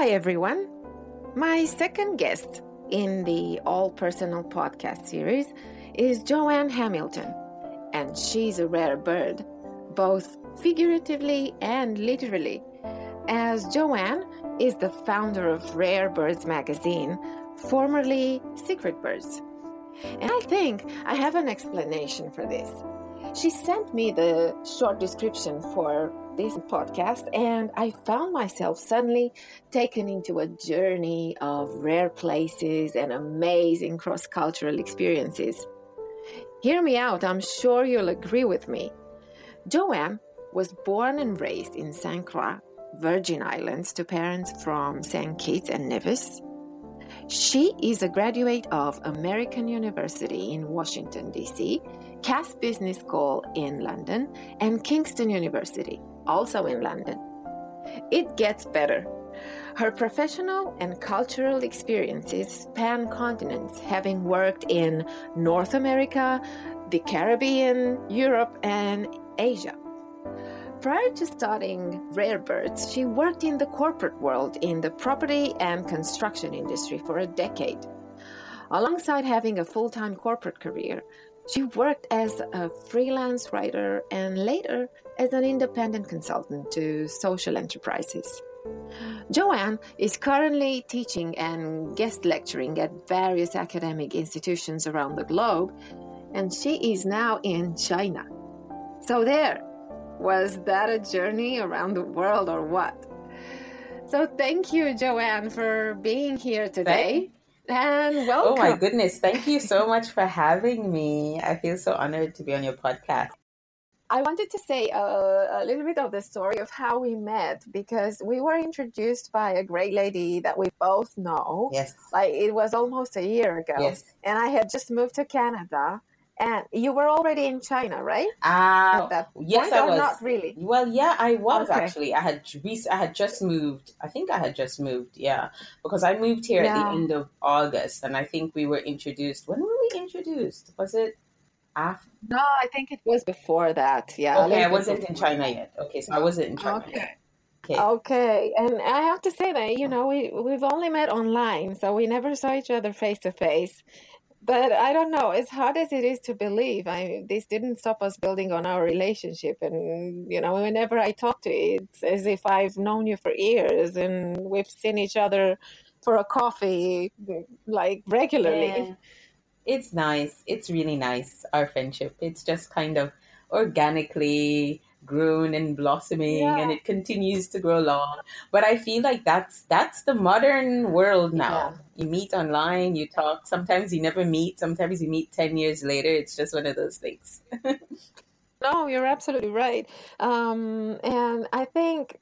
Hi, everyone. My second guest in the All Personal podcast series is Joanne Hamilton, and she's a rare bird, both figuratively and literally, as Joanne is the founder of Rare Birds magazine, formerly Secret Birds. And I think I have an explanation for this. She sent me the short description for this podcast, and I found myself suddenly taken into a journey of rare places and amazing cross cultural experiences. Hear me out, I'm sure you'll agree with me. Joanne was born and raised in St. Croix, Virgin Islands, to parents from St. Kitts and Nevis. She is a graduate of American University in Washington, D.C., Cass Business School in London, and Kingston University, also in London. It gets better. Her professional and cultural experiences span continents, having worked in North America, the Caribbean, Europe, and Asia. Prior to starting Rare Birds, she worked in the corporate world in the property and construction industry for a decade. Alongside having a full time corporate career, she worked as a freelance writer and later as an independent consultant to social enterprises. Joanne is currently teaching and guest lecturing at various academic institutions around the globe, and she is now in China. So, there, was that a journey around the world or what? So thank you, Joanne, for being here today. And welcome. Oh my goodness. Thank you so much for having me. I feel so honored to be on your podcast. I wanted to say a, a, little bit of the story of how we met because we were introduced by a great lady that we both know. Yes. Like it was almost a year ago. Yes. And I had just moved to Canada. And you were already in China, right? Uh, At that yes, I was. Not really. Well, yeah, I was okay. actually. I had I had just moved. I think I had just moved. Yeah, because I moved here yeah. at the end of August, and I think we were introduced. When were we introduced? Was it after? No, I think it was before that. Yeah. Okay, I wasn't in China yet. Okay, so I wasn't in China okay. yet. Okay. okay. And I have to say that, you know, we, we've only met online, so we never saw each other face to face but I don't know. As hard as it is to believe, I this didn't stop us building on our relationship. And you know, whenever I talk to you, it's as if I've known you for years, and we've seen each other for a coffee like regularly. Yeah. It's nice. It's really nice. Our friendship. It's just kind of organically grown and blossoming yeah. and it continues to grow long but i feel like that's that's the modern world now yeah. you meet online you talk sometimes you never meet sometimes you meet 10 years later it's just one of those things No, you're absolutely right. Um, and I think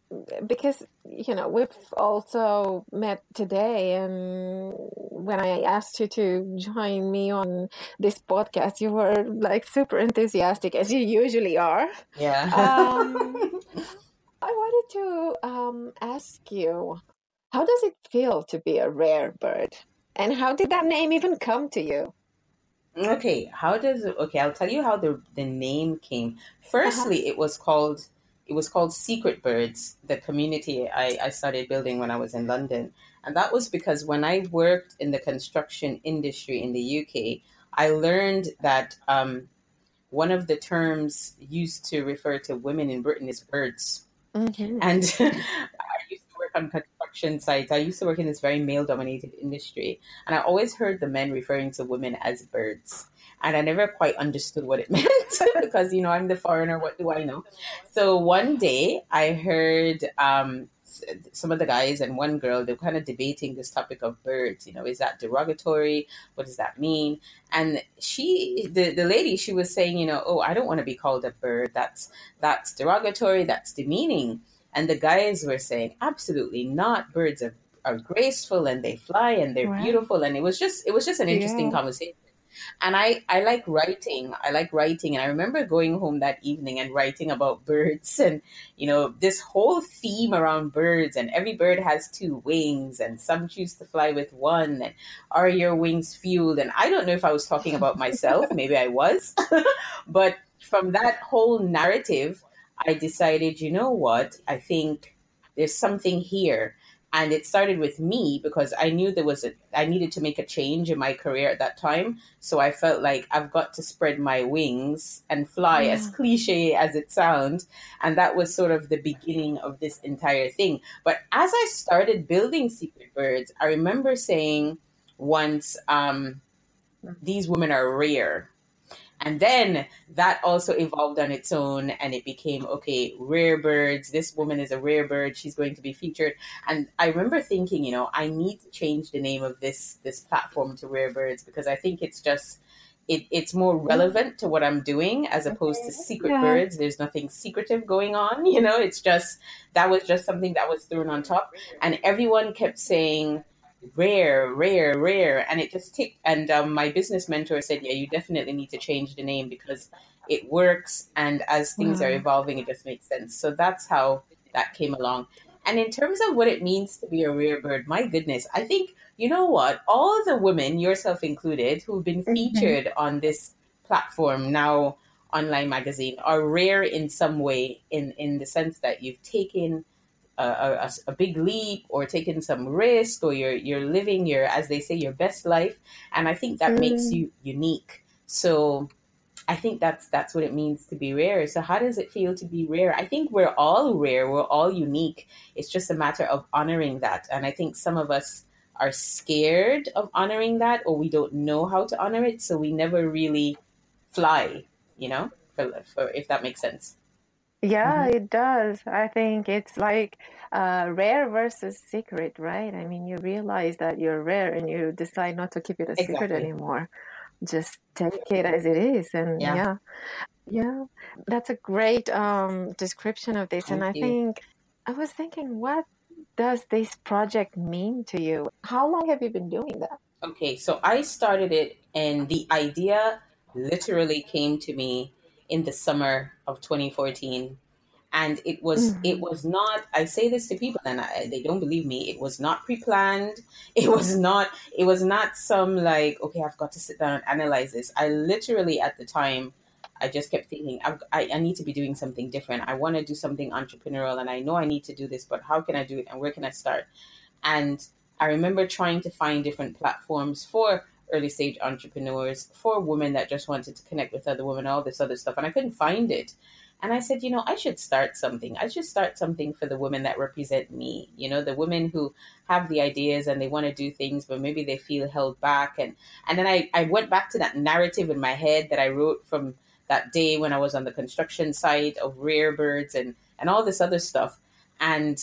because, you know, we've also met today, and when I asked you to join me on this podcast, you were like super enthusiastic, as you usually are. Yeah. um, I wanted to um, ask you how does it feel to be a rare bird? And how did that name even come to you? Okay, how does it, okay? I'll tell you how the the name came. Firstly, uh-huh. it was called it was called Secret Birds, the community I, I started building when I was in London, and that was because when I worked in the construction industry in the UK, I learned that um, one of the terms used to refer to women in Britain is birds, mm-hmm. and I used to work on construction sites. I used to work in this very male dominated industry. And I always heard the men referring to women as birds. And I never quite understood what it meant because, you know, I'm the foreigner. What do I know? So one day I heard um, some of the guys and one girl, they were kind of debating this topic of birds. You know, is that derogatory? What does that mean? And she, the, the lady, she was saying, you know, oh, I don't want to be called a bird. That's that's derogatory. That's demeaning. And the guys were saying, absolutely not. Birds are, are graceful and they fly and they're beautiful. And it was just it was just an interesting yeah. conversation. And I, I like writing. I like writing. And I remember going home that evening and writing about birds and, you know, this whole theme around birds. And every bird has two wings, and some choose to fly with one. And are your wings fueled? And I don't know if I was talking about myself. Maybe I was. but from that whole narrative, I decided, you know what? I think there's something here and it started with me because I knew there was a I needed to make a change in my career at that time. So I felt like I've got to spread my wings and fly, yeah. as cliche as it sounds. And that was sort of the beginning of this entire thing. But as I started building Secret Birds, I remember saying once, um, these women are rare and then that also evolved on its own and it became okay, rare birds. This woman is a rare bird. She's going to be featured. And I remember thinking, you know, I need to change the name of this this platform to rare birds because I think it's just it, it's more mm-hmm. relevant to what I'm doing as opposed to secret yeah. birds. There's nothing secretive going on, you know, it's just that was just something that was thrown on top. And everyone kept saying, rare, rare, rare. And it just ticked. And um, my business mentor said, yeah, you definitely need to change the name because it works. And as things are evolving, it just makes sense. So that's how that came along. And in terms of what it means to be a rare bird, my goodness, I think, you know what? All the women, yourself included, who've been mm-hmm. featured mm-hmm. on this platform now, online magazine, are rare in some way, in, in the sense that you've taken a, a, a, big leap or taking some risk or you're you're living your as they say your best life. And i think that mm. makes you unique. So i think that's that's what it means to be rare. So how does it feel to be rare? I think we're all rare. We're all unique. It's just a matter of honoring that. And i think some of us are scared of honoring that or we don't know how to honor it. So we never really fly you know for, for if that makes sense yeah, mm-hmm. it does. I think it's like uh, rare versus secret, right? I mean, you realize that you're rare and you decide not to keep it a exactly. secret anymore. Just take it as it is. And yeah, yeah, yeah. that's a great um, description of this. Thank and I you. think I was thinking, what does this project mean to you? How long have you been doing that? Okay, so I started it, and the idea literally came to me in the summer of 2014 and it was mm-hmm. it was not i say this to people and I, they don't believe me it was not pre-planned. It was not it was not some like okay i've got to sit down and analyze this. I literally at the time i just kept thinking I, I need to be doing something different. I want to do something entrepreneurial and i know i need to do this but how can i do it and where can i start? And i remember trying to find different platforms for early stage entrepreneurs, for women that just wanted to connect with other women, all this other stuff. And I couldn't find it. And I said, you know, I should start something. I should start something for the women that represent me, you know, the women who have the ideas and they want to do things, but maybe they feel held back. And, and then I, I went back to that narrative in my head that I wrote from that day when I was on the construction site of rare birds and, and all this other stuff. And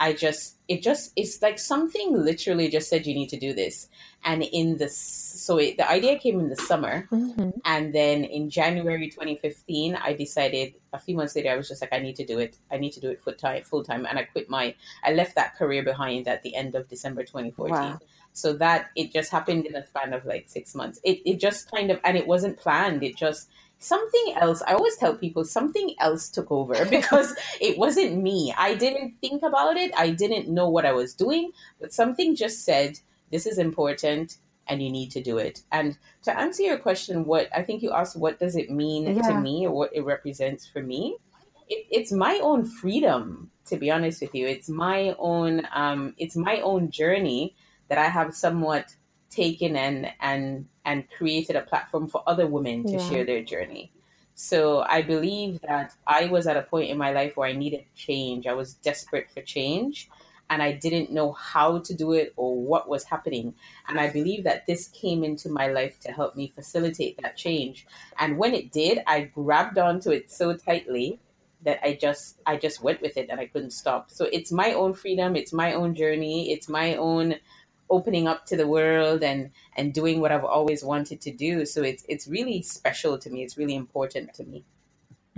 I just, it just, it's like something literally just said, you need to do this. And in the, so it, the idea came in the summer. Mm-hmm. And then in January 2015, I decided a few months later, I was just like, I need to do it. I need to do it full time, full time. And I quit my, I left that career behind at the end of December 2014. Wow. So that it just happened in a span of like six months. It, it just kind of, and it wasn't planned. It just, something else i always tell people something else took over because it wasn't me. I didn't think about it. I didn't know what i was doing but something just said this is important and you need to do it. And to answer your question what i think you asked what does it mean yeah. to me or what it represents for me? It, it's my own freedom to be honest with you. It's my own um, it's my own journey that i have somewhat taken and and and created a platform for other women to yeah. share their journey. So I believe that I was at a point in my life where I needed change. I was desperate for change and I didn't know how to do it or what was happening. And I believe that this came into my life to help me facilitate that change. And when it did, I grabbed onto it so tightly that I just I just went with it and I couldn't stop. So it's my own freedom, it's my own journey, it's my own opening up to the world and and doing what I've always wanted to do. So it's it's really special to me. It's really important to me.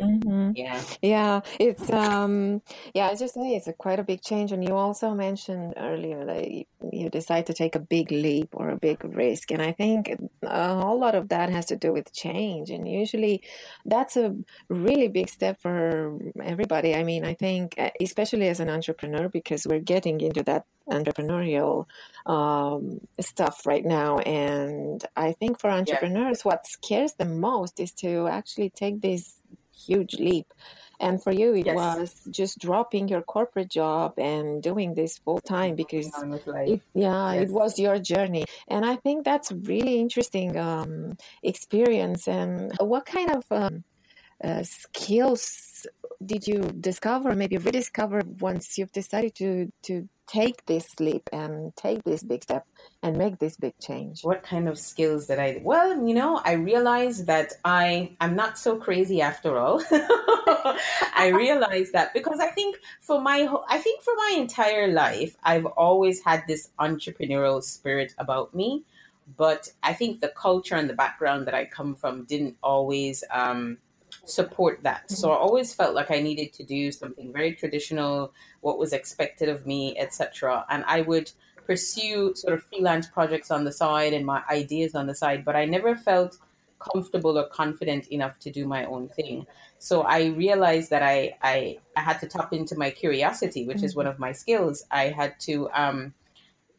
Mm-hmm. Yeah. Yeah. It's um yeah, I just say it's a quite a big change. And you also mentioned earlier that you decide to take a big leap or a big risk. And I think a whole lot of that has to do with change. And usually that's a really big step for everybody. I mean, I think especially as an entrepreneur because we're getting into that entrepreneurial um, stuff right now. And I think for entrepreneurs, yeah. what scares them most is to actually take these huge leap. And for you, it Yes. was just dropping your corporate job and doing this full time because Moving on with life. it, yeah, it was your journey. And I think that's really interesting um, experience. And what kind of um, uh, skills did you discover, maybe rediscover once you've decided to to take this leap and take this big step and make this big change? What kind of skills did I? Well, you know, I realized that I I'm not so crazy after all. I realized that because I think for my whole- I think for my entire life I've always had this entrepreneurial spirit about me, but I think the culture and the background that I come from didn't always um, support that. So I always felt like I needed to do something very traditional, what was expected of me, etc. And I would pursue sort of freelance projects on the side and my ideas on the side, but I never felt comfortable or confident enough to do my own thing. So I realized that I I, I had to tap into my curiosity, which is one of my skills. I had to um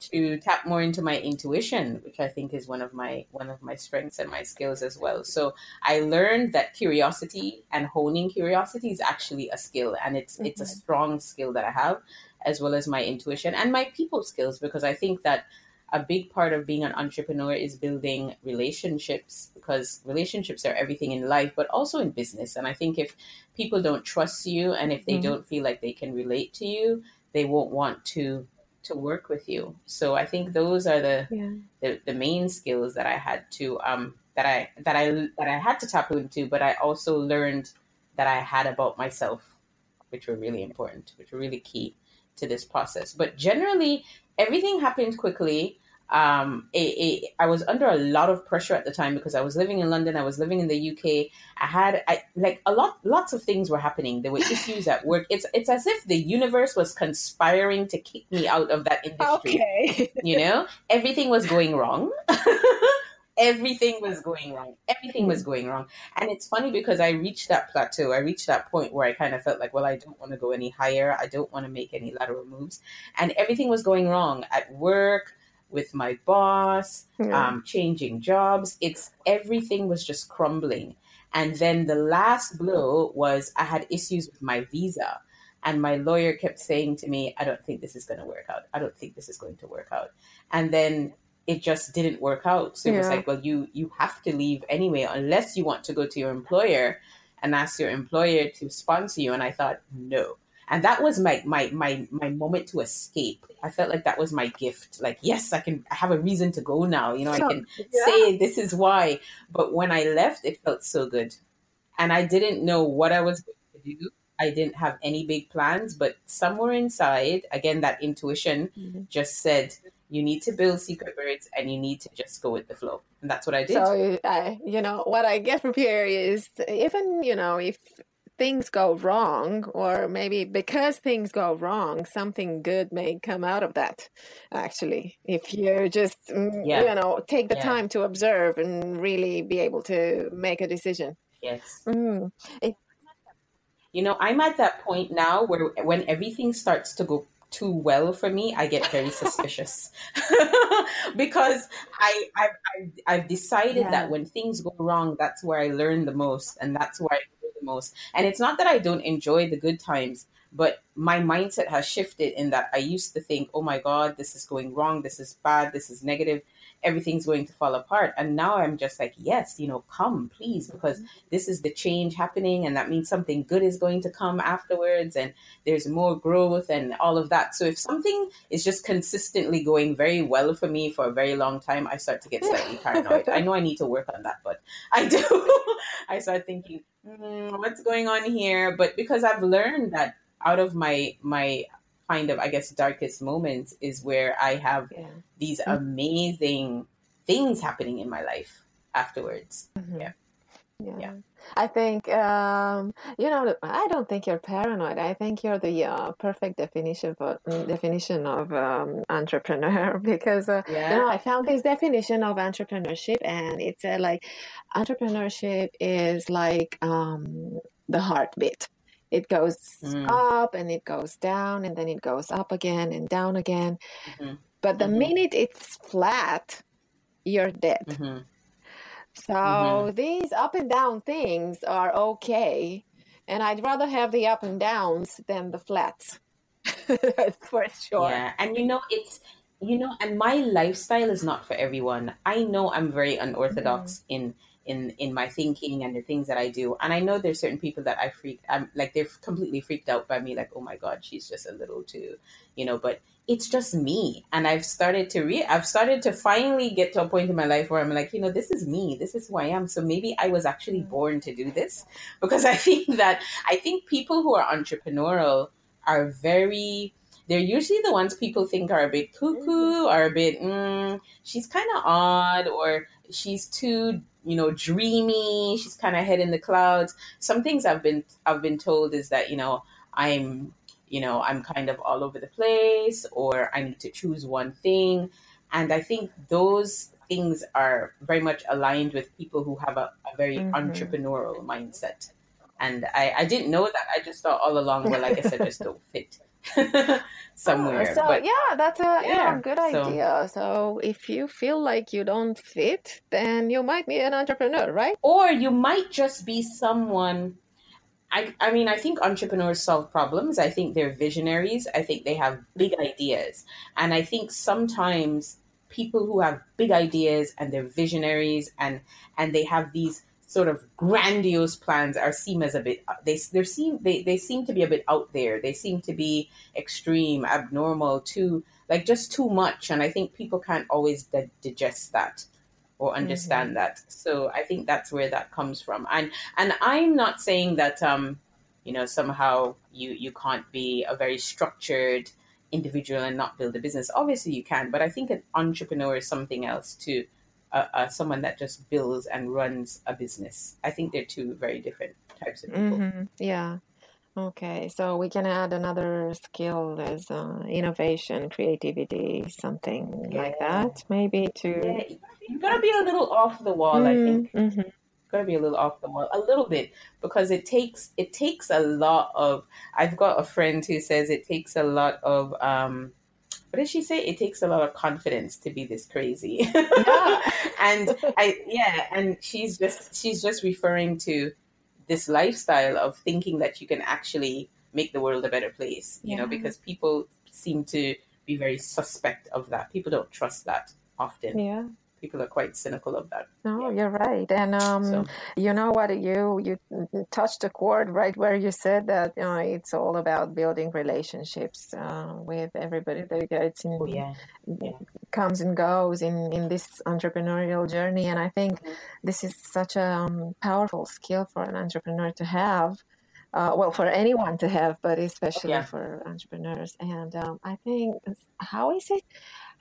to tap more into my intuition, which I think is one of my one of my strengths and my skills as well. So I learned that curiosity and honing curiosity is actually a skill, and it's it's a strong skill that I have, as well as my intuition and my people skills, because I think that a big part of being an entrepreneur is building relationships because relationships are everything in life but also in business and i think if people don't trust you and if they Mhm. don't feel like they can relate to you they won't want to to work with you. So i think those are the Yeah. the, the main skills that i had to um that i that i that i had to tap into but i also learned that i had about myself which were really important which were really key to this process. But generally everything happened quickly um, it, it, I was under a lot of pressure at the time because I was living in London. I was living in the UK. I had I, like a lot, lots of things were happening. There were issues at work. It's it's as if the universe was conspiring to kick me out of that industry. Okay. You know, everything was going wrong. everything was going wrong. Everything was going wrong. And it's funny because I reached that plateau. I reached that point where I kind of felt like, well, I don't want to go any higher. I don't want to make any lateral moves. And everything was going wrong at work, with my boss, Yeah. um, changing jobs. It's everything was just crumbling. And then the last blow was I had issues with my visa. And my lawyer kept saying to me, I don't think this is going to work out. I don't think this is going to work out. And then it just didn't work out. So it was like, well, you you have to leave anyway, unless you want to go to your employer and ask your employer to sponsor you. And I thought, no. And that was my my my my moment to escape. I felt like that was my gift. Like, yes, I can I have a reason to go now. You know, So- I can yeah. say this is why. But when I left, it felt so good. And I didn't know what I was going to do. I didn't have any big plans, but somewhere inside, again, that intuition Mhm. just said, you need to build secret birds and you need to just go with the flow. And that's what I did. So, I, you know, what I get from here is even, you know, if things go wrong, or maybe because things go wrong, something good may come out of that, actually. If you just, mm, Yeah. you know, take the Yeah. time to observe and really be able to make a decision. yes. Mm. It, You know, I'm at that point now where when everything starts to go too well for me, I get very suspicious because I I've, I've, I've decided Yeah. that when things go wrong, that's where I learn the most and that's where I the most. And it's not that I don't enjoy the good times, but my mindset has shifted in that I used to think, oh my God, this is going wrong, this is bad, this is negative, everything's going to fall apart. And now I'm just like, yes, you know, come, please, because this is the change happening, and that means something good is going to come afterwards, and there's more growth and all of that. So if something is just consistently going very well for me for a very long time, I start to get slightly paranoid. I know I need to work on that, but I do. I start thinking, "Hmm, what's going on here? But because I've learned that out of my my kind of I guess darkest moments is where I have yeah. these amazing things happening in my life afterwards. Mhm. Yeah. Yeah. Yeah. I think, um, you know, I don't think you're paranoid. I think you're the uh, perfect definition for mm, definition of um, entrepreneur because, uh, you know, I found this definition of entrepreneurship and it's uh, like entrepreneurship is like um, the heartbeat. It goes Mm. up and it goes down and then it goes up again and down again. Mhm. But the Mhm. minute it's flat, you're dead. hmm So Mhm. these up and down things are okay, and I'd rather have the up and downs than the flats. for sure. Yeah, and you know it's you know, and my lifestyle is not for everyone. I know I'm very unorthodox mm. in in in my thinking and the things that I do. And I know there's certain people that I freak I'm like they're completely freaked out by me like, "Oh my god, she's just a little too, you know, but it's just me. And I've started to re I've started to finally get to a point in my life where I'm like, you know, this is me. This is who I am. So maybe I was actually born to do this because I think that I think people who are entrepreneurial are very they're usually the ones people think are a bit cuckoo or a bit mm, she's kind of odd or she's too you know dreamy. She's kind of head in the clouds. Some things i've been i've been told is that you know i'm you know i'm kind of all over the place or i need to choose one thing. And i think those things are very much aligned with people who have a, a very mm-hmm. entrepreneurial mindset. And I, I didn't know that. I just thought all along well i guess i just don't fit somewhere. Oh, so but, yeah, that's a yeah, yeah good so. idea. So if you feel like you don't fit, then you might be an entrepreneur, right? Or you might just be someone. I, I mean, I think entrepreneurs solve problems. I think they're visionaries. I think they have big ideas. And I think sometimes people who have big ideas and they're visionaries and and they have these sort of grandiose plans are seen as a bit they they seem they, they seem to be a bit out there. They seem to be extreme abnormal too like just too much. And i think people can't always di- digest that or understand mm-hmm. that. So i think that's where that comes from. And and i'm not saying that um you know somehow you you can't be a very structured individual and not build a business. Obviously you can but i think an entrepreneur is something else too someone that just builds and runs a business. I think they're two very different types of people. Mm-hmm. Yeah. Okay, so we can add another skill as uh, innovation, creativity, something yeah. like that, maybe to. Yeah, you gotta be a little off the wall. Mm, I think. Mm-hmm. Gotta be a little off the wall, a little bit, because it takes it takes a lot of. I've got a friend who says it takes a lot of um, what did she say? It takes a lot of confidence to be this crazy. Yeah. and I yeah, and she's just she's just referring to this lifestyle of thinking that you can actually make the world a better place, you yeah. know, because people seem to be very suspect of that. People don't trust that often. Yeah people are quite cynical of that. No, yeah. you're right, and um, so. you know what? You you touched a chord right where you said that you know it's all about building relationships uh, with everybody that gets in, oh, yeah. yeah. comes and goes in in this entrepreneurial journey, and I think mm-hmm. this is such a um, powerful skill for an entrepreneur to have. Uh, well, for anyone to have, but especially yeah. for entrepreneurs. And um, I think, how is it?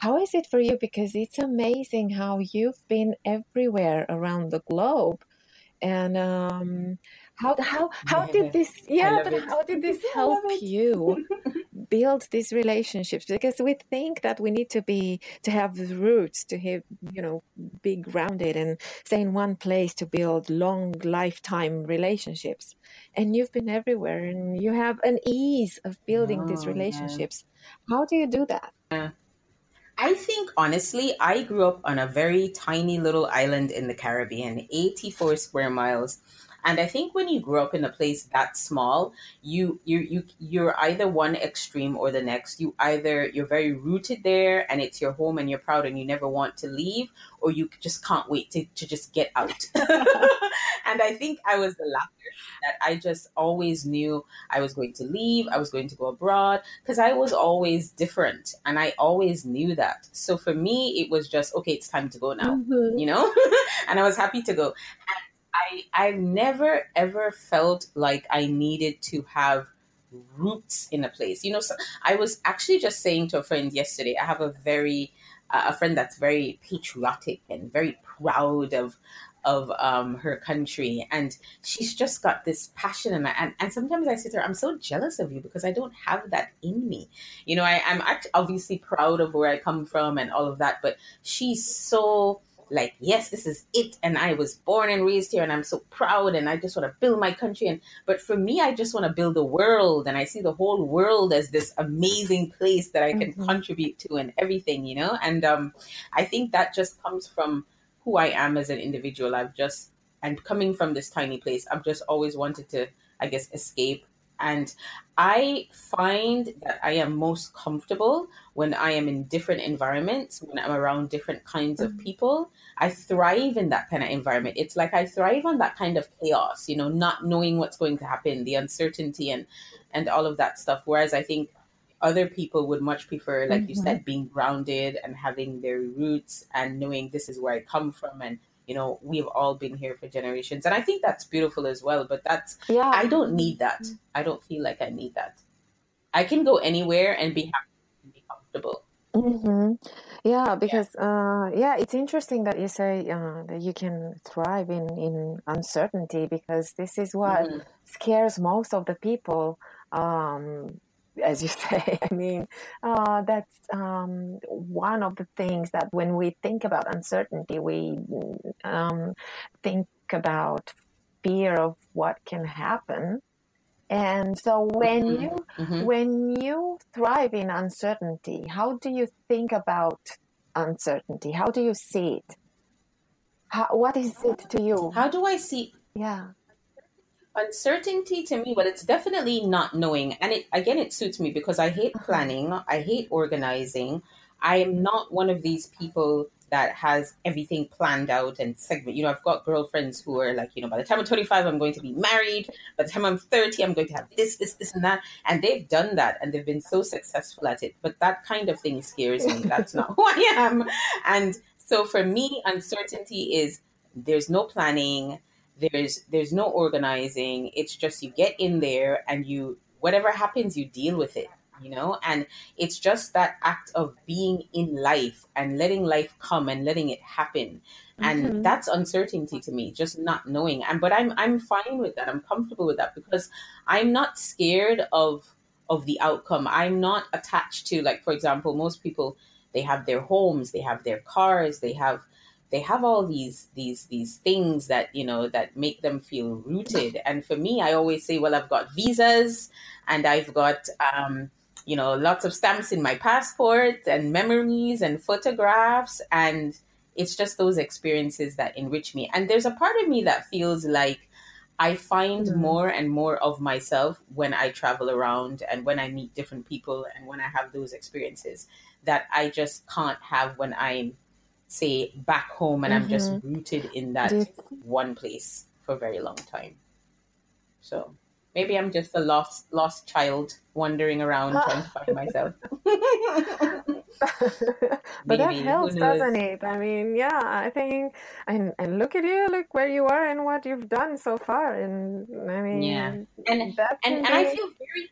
How is it for you? Because it's amazing how you've been everywhere around the globe. And um, how how how yeah. did this yeah but how did this help you build these relationships because we think that we need to be to have roots to have you know be grounded and stay in one place to build long lifetime relationships and you've been everywhere and you have an ease of building oh, these relationships yeah. how do you do that yeah. I think honestly, I grew up on a very tiny little island in the Caribbean, 84 square miles. And I think when you grow up in a place that small, you you you you're either one extreme or the next. You either you're very rooted there and it's your home and you're proud and you never want to leave, or you just can't wait to, to just get out. and I think I was the latter that I just always knew I was going to leave, I was going to go abroad because I was always different and I always knew that. So for me, it was just okay, it's time to go now, mm-hmm. you know? and I was happy to go. And I I've never ever felt like I needed to have roots in a place. You know, so I was actually just saying to a friend yesterday. I have a very uh, a friend that's very patriotic and very proud of of um, her country, and she's just got this passion. And, and and sometimes I sit there, I'm so jealous of you because I don't have that in me. You know, I, I'm obviously proud of where I come from and all of that, but she's so like yes this is it and i was born and raised here and i'm so proud and i just want to build my country and but for me i just want to build the world and i see the whole world as this amazing place that i can mm-hmm. contribute to and everything you know and um i think that just comes from who i am as an individual i've just and coming from this tiny place i've just always wanted to I guess, escape. And I find that I am most comfortable when I am in different environments, when I'm around different kinds of Mhm. people. I thrive in that kind of environment. It's like I thrive on that kind of chaos, you know, not knowing what's going to happen, the uncertainty and and all of that stuff. Whereas I think other people would much prefer, like you Mhm. said, being grounded and having their roots and knowing this is where I come from and you know, we've all been here for generations. And I think that's beautiful as well. But that's Yeah. I don't need that. I don't feel like I need that. I can go anywhere and be happy and be comfortable. hmm Yeah, Yeah. because uh, yeah, it's interesting that you say uh, that you can thrive in in uncertainty because this is what hmm scares most of the people. Um, as you say, I mean, uh, that's um, one of the things that when we think about uncertainty, we um, think about fear of what can happen. And so when hmm you hmm when you thrive in uncertainty, how do you think about uncertainty? How do you see it? How, what is it to you? How do I see Yeah. Uncertainty to me? but it's definitely not knowing. And it again it suits me because I hate Uh-huh. planning, I hate organizing. I am not one of these people that has everything planned out and segment. You know, I've got girlfriends who are like, you know, by the time I'm 25, I'm going to be married. By the time I'm 30, I'm going to have this, this, this, and that. And they've done that and they've been so successful at it. But that kind of thing scares me. That's not who I am. And so for me, uncertainty is there's no planning, there's there's no organizing. It's just you get in there and you whatever happens, you deal with it. You know, and it's just that act of being in life and letting life come and letting it happen. And hmm that's uncertainty to me just not knowing. And but i'm i'm fine with that. I'm comfortable with that because i'm not scared of of the outcome. I'm not attached to like for example most people they have their homes they have their cars they have they have all these these these things that you know that make them feel rooted and for me i always say well i've got visas and i've got um you know lots of stamps in my passport and memories and photographs and it's just those experiences that enrich me. And there's a part of me that feels like I find Mm. more and more of myself when I travel around and when I meet different people and when I have those experiences that I just can't have when I'm, say, back home and I'm just hmm rooted in that you, one place for a very long time. So maybe I'm just a lost lost child wandering around trying to find myself. but that helps, doesn't it? I mean, yeah, I think, and and look at you, look where you are and what you've done so far, and I mean, Yeah. And that and and I feel very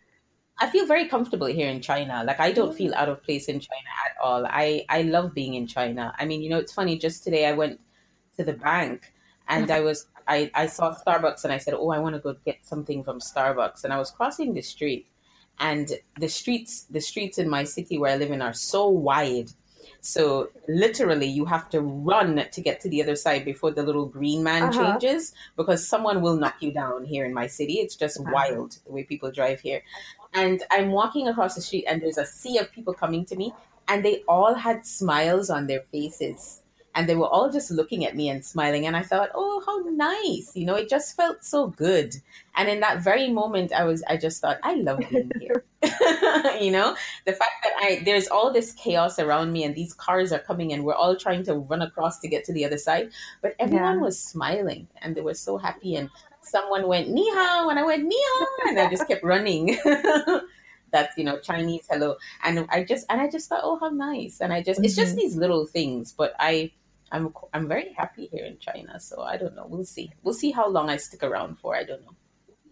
I feel very comfortable here in China. Like I don't feel Mm. out of place in China at all. I I love being in China. I mean, you know, it's funny. Just today, I went to the bank, and I was I I saw Starbucks, and I said, "Oh, I want to go get something from Starbucks." And I was crossing the street, and the streets the streets in my city where I live in are so wide. So literally, you have to run to get to the other side before the little green man Uh-huh. changes because someone will knock you down here in my city. It's just Uh-huh. wild the way people drive here. And I'm walking across the street, and there's a sea of people coming to me, and they all had smiles on their faces. And they were all just looking at me and smiling. And I thought, oh, how nice. You know, it just felt so good. And in that very moment, I was, I just thought, I love being here. you know, the fact that I, there's all this chaos around me and these cars are coming and we're all trying to run across to get to the other side. But everyone Yeah. was smiling and they were so happy. And someone went, ni hao. And I went, ni hao. And I just kept running. That's, you know, Chinese hello. And I just, and I just thought, oh, how nice. And I just, it's just hmm these little things. But I, I'm, I'm very happy here in China. So I don't know. We'll see. We'll see how long I stick around for. I don't know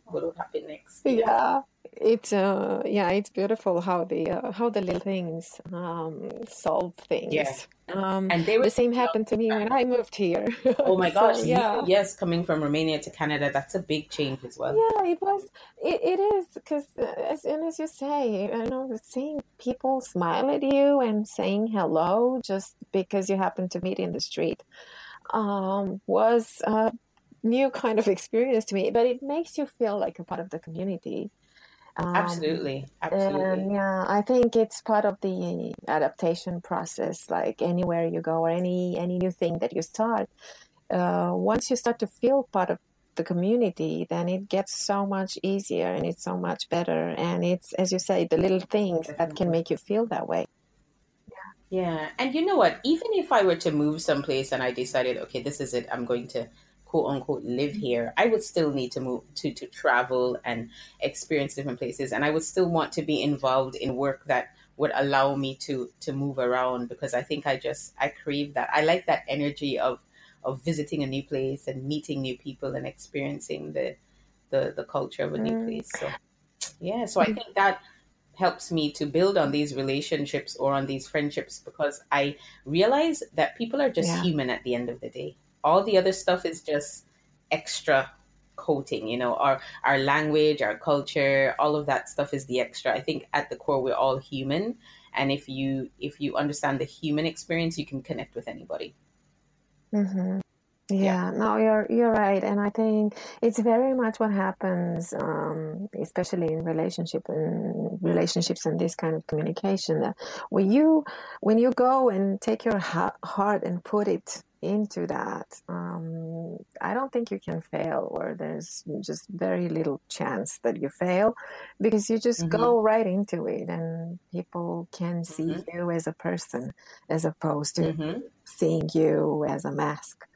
what will happen next. Yeah, it's uh yeah, it's beautiful how the uh, how the little things um solve Yeah. things. Um And they were the same happened to me when I moved here. Oh my gosh, you, yeah. yes, coming from Romania to Canada, that's a big change as well. Yeah, it was it, it is because as soon as you say, you know, seeing people smile at you and saying hello just because you happen to meet in the street um was a new kind of experience to me, but it makes you feel like a part of the community. Um, Absolutely, And yeah, I think it's part of the adaptation process. Like anywhere you go or any any new thing that you start, uh, once you start to feel part of the community, then it gets so much easier and it's so much better. And it's, as you say, the little things that can make you feel that way. Yeah. And you know what? Even if I were to move someplace and I decided, okay, this is it, I'm going to quote unquote live here, I would still need to move to, to travel and experience different places. And I would still want to be involved in work that would allow me to to move around because I think I just I crave that. I like that energy of of visiting a new place and meeting new people and experiencing the the, the culture of a new mm. place. So yeah, so I think that helps me to build on these relationships or on these friendships because I realize that people are just yeah. human at the end of the day. All the other stuff is just extra coating, you know, our our language, our culture, all of that stuff is the extra. I think at the core we're all human and if you if you understand the human experience, you can connect with anybody. Mm-hmm. Yeah, no, you're you're right, and I think it's very much what happens, um, especially in relationship and relationships and this kind of communication. That when you when you go and take your heart and put it into that, um, I don't think you can fail, or there's just very little chance that you fail, because you just mm-hmm. go right into it, and people can see mm-hmm. you as a person as opposed to mm-hmm. seeing you as a mask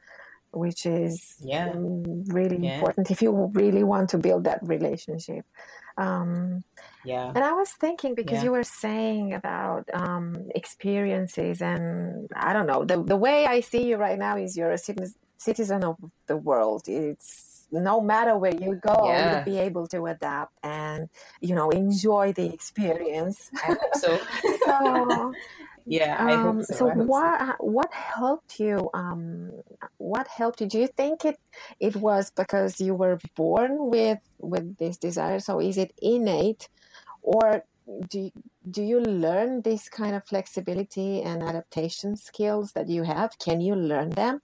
which is yeah. really yeah. important if you really want to build that relationship. Um, yeah. And I was thinking because yeah. you were saying about um, experiences, and I don't know, the, the way I see you right now is you're a citizen of the world. It's no matter where you go, yeah. you'll be able to adapt and, you know, enjoy the experience. I so. so yeah, I hope um, so. so what so. what helped you? Um, what helped you? Do you think it it was because you were born with with this desire? So is it innate, or do you, do you learn this kind of flexibility and adaptation skills that you have? Can you learn them?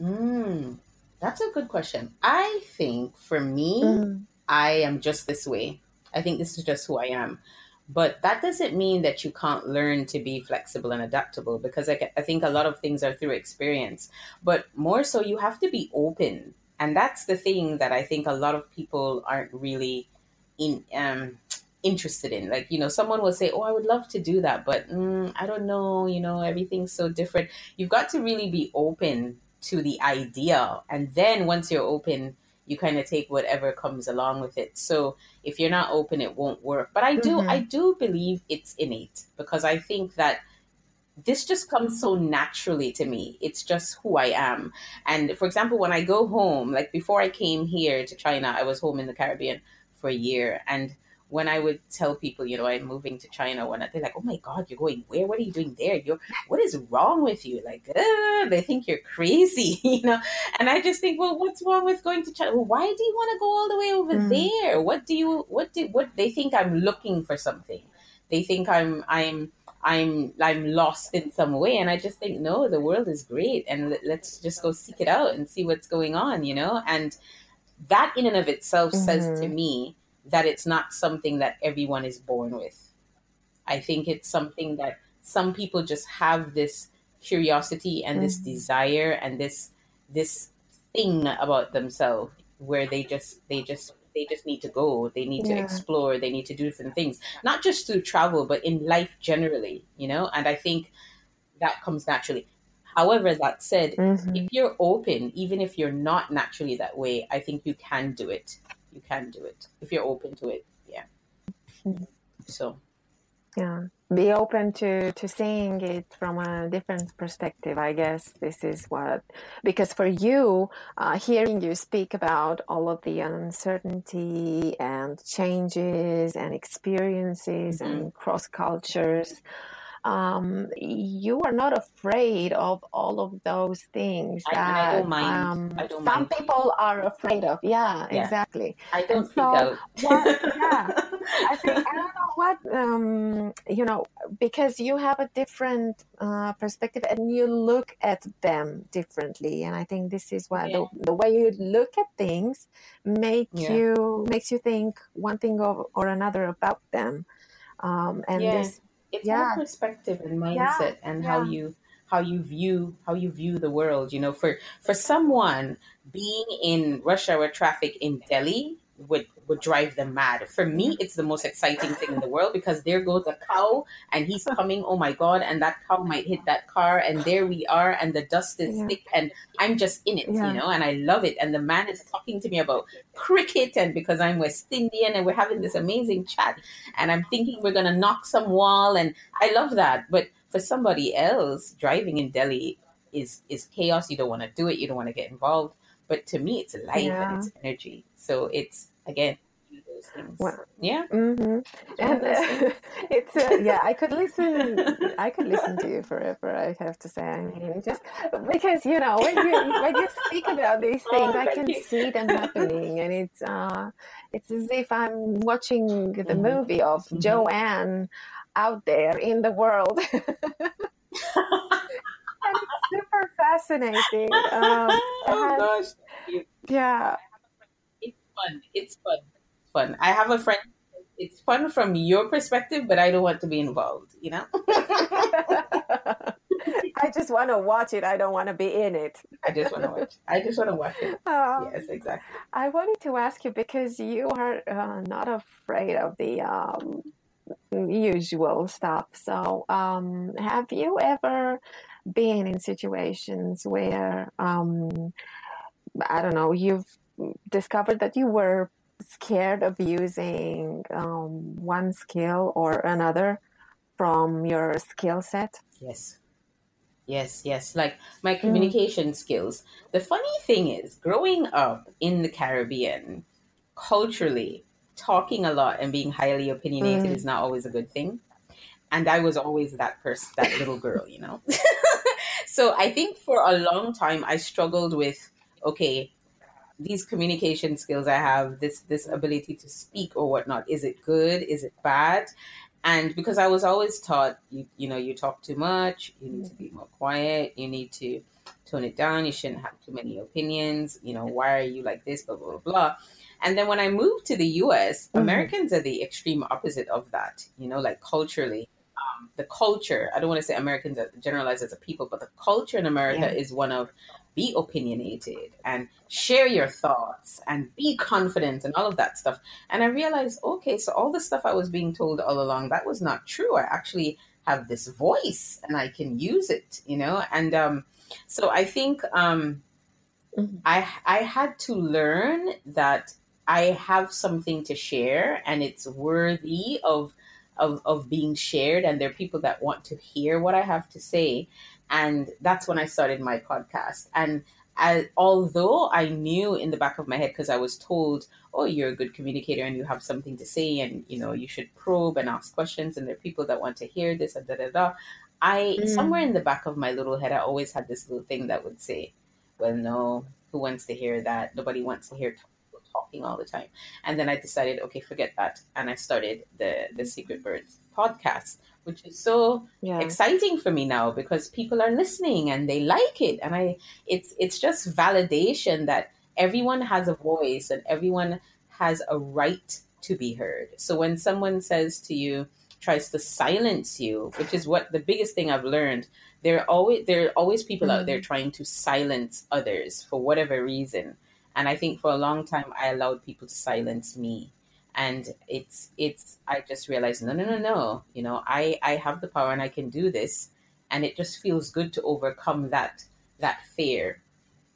Mm, that's a good question. I think for me, mm. I am just this way. I think this is just who I am. But that doesn't mean that you can't learn to be flexible and adaptable because I, I think a lot of things are through experience. But more so, you have to be open. And that's the thing that I think a lot of people aren't really in um, interested in. Like, you know, someone will say, Oh, I would love to do that, but mm, I don't know, you know, everything's so different. You've got to really be open to the idea. And then once you're open, you kind of take whatever comes along with it. So if you're not open, it won't work. But I do, mm-hmm. I do believe it's innate because I think that this just comes so naturally to me. It's just who I am. And for example, when I go home, like before I came here to China, I was home in the Caribbean for a year and when I would tell people, you know, I'm moving to China, when they're like, "Oh my God, you're going where? What are you doing there? You're what is wrong with you?" Like, uh, they think you're crazy, you know. And I just think, well, what's wrong with going to China? Well, why do you want to go all the way over mm. there? What do you? What do? What they think I'm looking for something? They think I'm I'm I'm I'm lost in some way, and I just think no, the world is great, and let's just go seek it out and see what's going on, you know. And that in and of itself mm-hmm. says to mm-hmm. me that it's not something that everyone is born with. I think it's something that some people just have this curiosity and this mm-hmm. desire and this this thing about themselves where they just they just they just need to go they need yeah. to explore they need to do different things not just through travel but in life generally you know and i think that comes naturally however that said mm-hmm. if you're open even if you're not naturally that way i think you can do it you can do it if you're open to it. Yeah. Mm-hmm. So. Yeah, be open to to seeing it from a different perspective. I guess this is what because for you, uh, hearing you speak about all of the uncertainty and changes and experiences mm-hmm. and cross cultures um, you are not afraid of all of those things that I, I don't mind. Um, I don't some mind. people are afraid of. Yeah, yeah. exactly. I don't so what, yeah, I think I don't know what um, you know because you have a different uh, perspective and you look at them differently, and I think this is why yeah. the, the way you look at things make yeah. you makes you think one thing or, or another about them. Um, and this it's yeah. perspective and mindset yeah. and yeah. how you how you view how you view the world. You know, for for someone being in rush hour traffic in Delhi would would drive them mad. For me, it's the most exciting thing in the world because there goes a cow and he's coming. Oh my god! And that cow might hit that car, and there we are, and the dust is Yeah. thick, and I'm just in it, Yeah. you know, and I love it. And the man is talking to me about cricket, and because I'm West Indian, and we're having this amazing chat, and I'm thinking we're gonna knock some wall, and I love that. But for somebody else, driving in Delhi is is chaos. You don't want to do it. You don't want to get involved. But to me, it's life Yeah. and it's energy. So it's again those things. Well, yeah. hmm of And things. it's uh, yeah, I could listen. I could listen to you forever. I have to say. I mean, just because you know when you when you speak about these things, Oh, I can you. see them happening, and it's uh, it's as if I'm watching the Mhm. movie of Mhm. Joanne out there in the world. and it's super fascinating. Um, oh have- gosh, yeah, fun. It's fun. It's fun. I have a friend. It's fun from your perspective, but I don't want to be involved. You know. I just want to watch it. I don't want to be in it. I just want to watch. I just want to watch it. Um, Yes, exactly. I wanted to ask you because you are uh, not afraid of the um, usual stuff. So, um, have you ever been in situations where, um, I don't know, you've discovered that you were scared of using um, one skill or another from your skill set? Yes. Yes, yes. Like my communication skills. The funny thing is, growing up in the Caribbean, culturally, talking a lot and being highly opinionated Mm. is not always a good thing. And I was always that person, that little girl, you know? so I think for a long time, I struggled with, okay, these communication skills I have, this this ability to speak or whatnot, is it good? Is it bad? And because I was always taught, you you know, you talk too much, you need to be more quiet, you need to tone it down, you shouldn't have too many opinions, you know, why are you like this, blah blah blah. blah. And then when I moved to the US, Mhm. Americans are the extreme opposite of that, you know, like culturally. Um, the culture, I don't want to say Americans are generalized as a people, but the culture in America Yeah. is one of be opinionated and share your thoughts and be confident and all of that stuff. And I realized, okay, so all the stuff I was being told all along, that was not true. I actually have this voice and I can use it, you know? And um, so I think um, Mhm. I, I had to learn that I have something to share and it's worthy of, of, of being shared. And there are people that want to hear what I have to say. And that's when I started my podcast. And I, although I knew in the back of my head, because I was told, oh, you're a good communicator and you have something to say and, you know, you should probe and ask questions and there are people that want to hear this and da da da. I, Mm. somewhere in the back of my little head, I always had this little thing that would say, well, no, who wants to hear that? Nobody wants to hear talking all the time. And then I decided, okay, forget that. And I started the, the Secret Birds podcast, which is so Yeah. exciting for me now because people are listening and they like it and i it's it's just validation that everyone has a voice and everyone has a right to be heard so when someone says to you tries to silence you which is what the biggest thing i've learned there are always there are always people out mm-hmm. there trying to silence others for whatever reason and i think for a long time i allowed people to silence me. And it's it's i just realized no no no no. You know i i have the power and i can do this. And it just feels good to overcome that that fear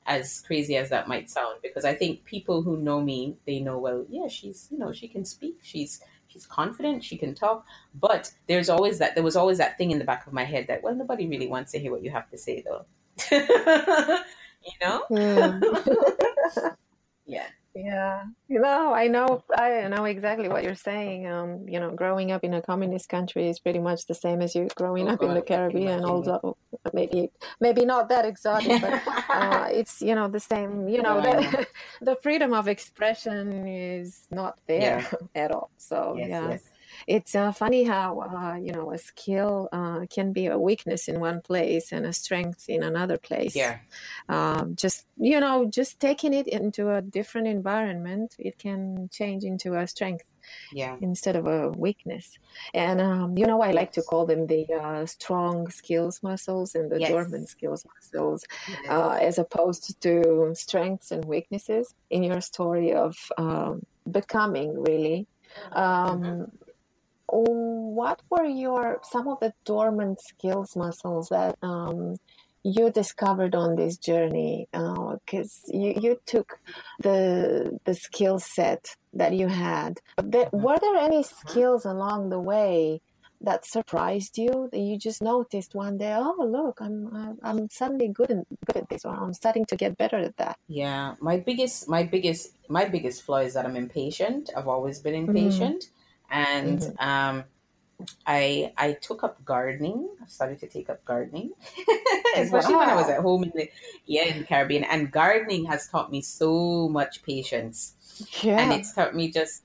as crazy as that might sound. Because i think people who know me they know well yeah she's you know she can speak. She's she's confident. She can talk. But there's always that there was always that thing in the back of my head that well nobody really wants to hear what you have to say though you know Mm. yeah Yeah, you know, I know, I know exactly what you're saying. Um, you know, growing up in a communist country is pretty much the same as you growing Oh, up in the God, I can Caribbean. imagine, yeah. Although maybe, maybe not that exotic, but uh, it's you know the same. You know, No, I the, the freedom of expression is not there at all. So yes yeah, yes it's uh, funny how uh, you know a skill uh, can be a weakness in one place and a strength in another place. Yeah. Um, just you know just taking it into a different environment it can change into a strength yeah. instead of a weakness. And um, you know i like to call them the uh, strong skills muscles and the yes. dormant skills muscles uh, as opposed to strengths and weaknesses in your story of um, becoming really. Um, mm-hmm. What were your some of the dormant skills muscles that um, you discovered on this journey because uh, you, you took the the skill set that you had there, mm-hmm. were there any skills along the way that surprised you that you just noticed one day oh look i'm i'm suddenly good, in, good at this or i'm starting to get better at that yeah my biggest my biggest my biggest flaw is that i'm impatient i've always been mm-hmm. impatient mm-hmm. And mm-hmm. um I I took up gardening. I started to take up gardening, especially wow. when I was at home in the yeah in the Caribbean. And gardening has taught me so much patience. Yeah. And it's taught me just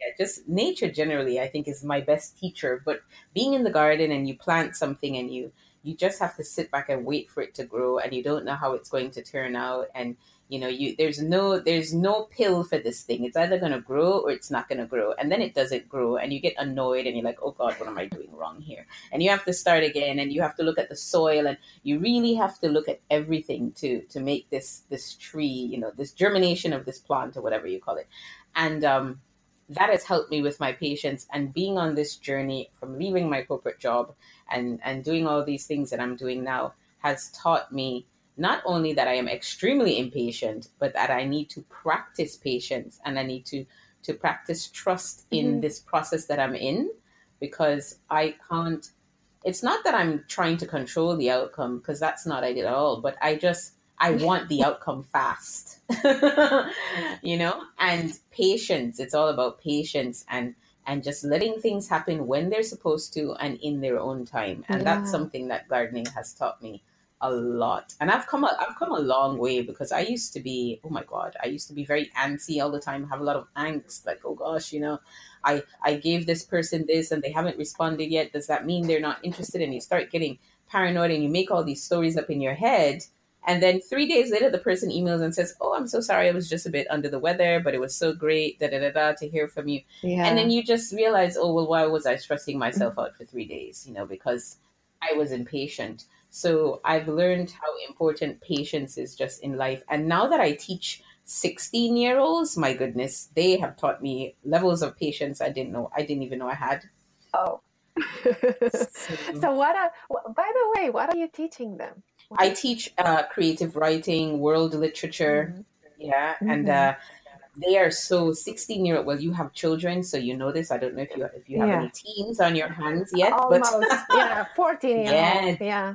yeah, just nature generally. I think is my best teacher. But being in the garden and you plant something and you you just have to sit back and wait for it to grow, and you don't know how it's going to turn out, and you know you there's no there's no pill for this thing. It's either going to grow or it's not going to grow. And then it doesn't grow and you get annoyed and you're like oh god what am i doing wrong here? And you have to start again and you have to look at the soil and you really have to look at everything to to make this this tree you know this germination of this plant or whatever you call it. And um that has helped me with my patience and being on this journey from leaving my corporate job and and doing all these things that i'm doing now has taught me not only that I am extremely impatient, but that I need to practice patience and I need to to practice trust in mm-hmm. this process that I'm in because I can't it's not that I'm trying to control the outcome because that's not it at all, but I just I want the outcome fast. you know? And patience, it's all about patience and and just letting things happen when they're supposed to and in their own time. And yeah. that's something that gardening has taught me a lot. And i've come a, i've come a long way because i used to be oh my god i used to be very antsy all the time have a lot of angst like oh gosh you know i i gave this person this and they haven't responded yet. Does that mean they're not interested? And you start getting paranoid and you make all these stories up in your head. And then three days later the person emails and says oh i'm so sorry. I was just a bit under the weather but it was so great. Da da da da to hear from you. Yeah. and then you just realize oh well why was i stressing myself out for three days? You know because i was impatient so I've learned how important patience is just in life. And now that I teach 16 year olds, my goodness, they have taught me levels of patience I didn't know, I didn't even know I had. Oh. so, what are, by the way, what are you teaching them? What I teach uh, creative writing, world literature. Mm-hmm. Yeah. Mm-hmm. And, uh, they are so 16 year old well you have children so you know this i don't know if you if you have yeah. any teens on your hands yet Almost, but yeah 14 yeah yeah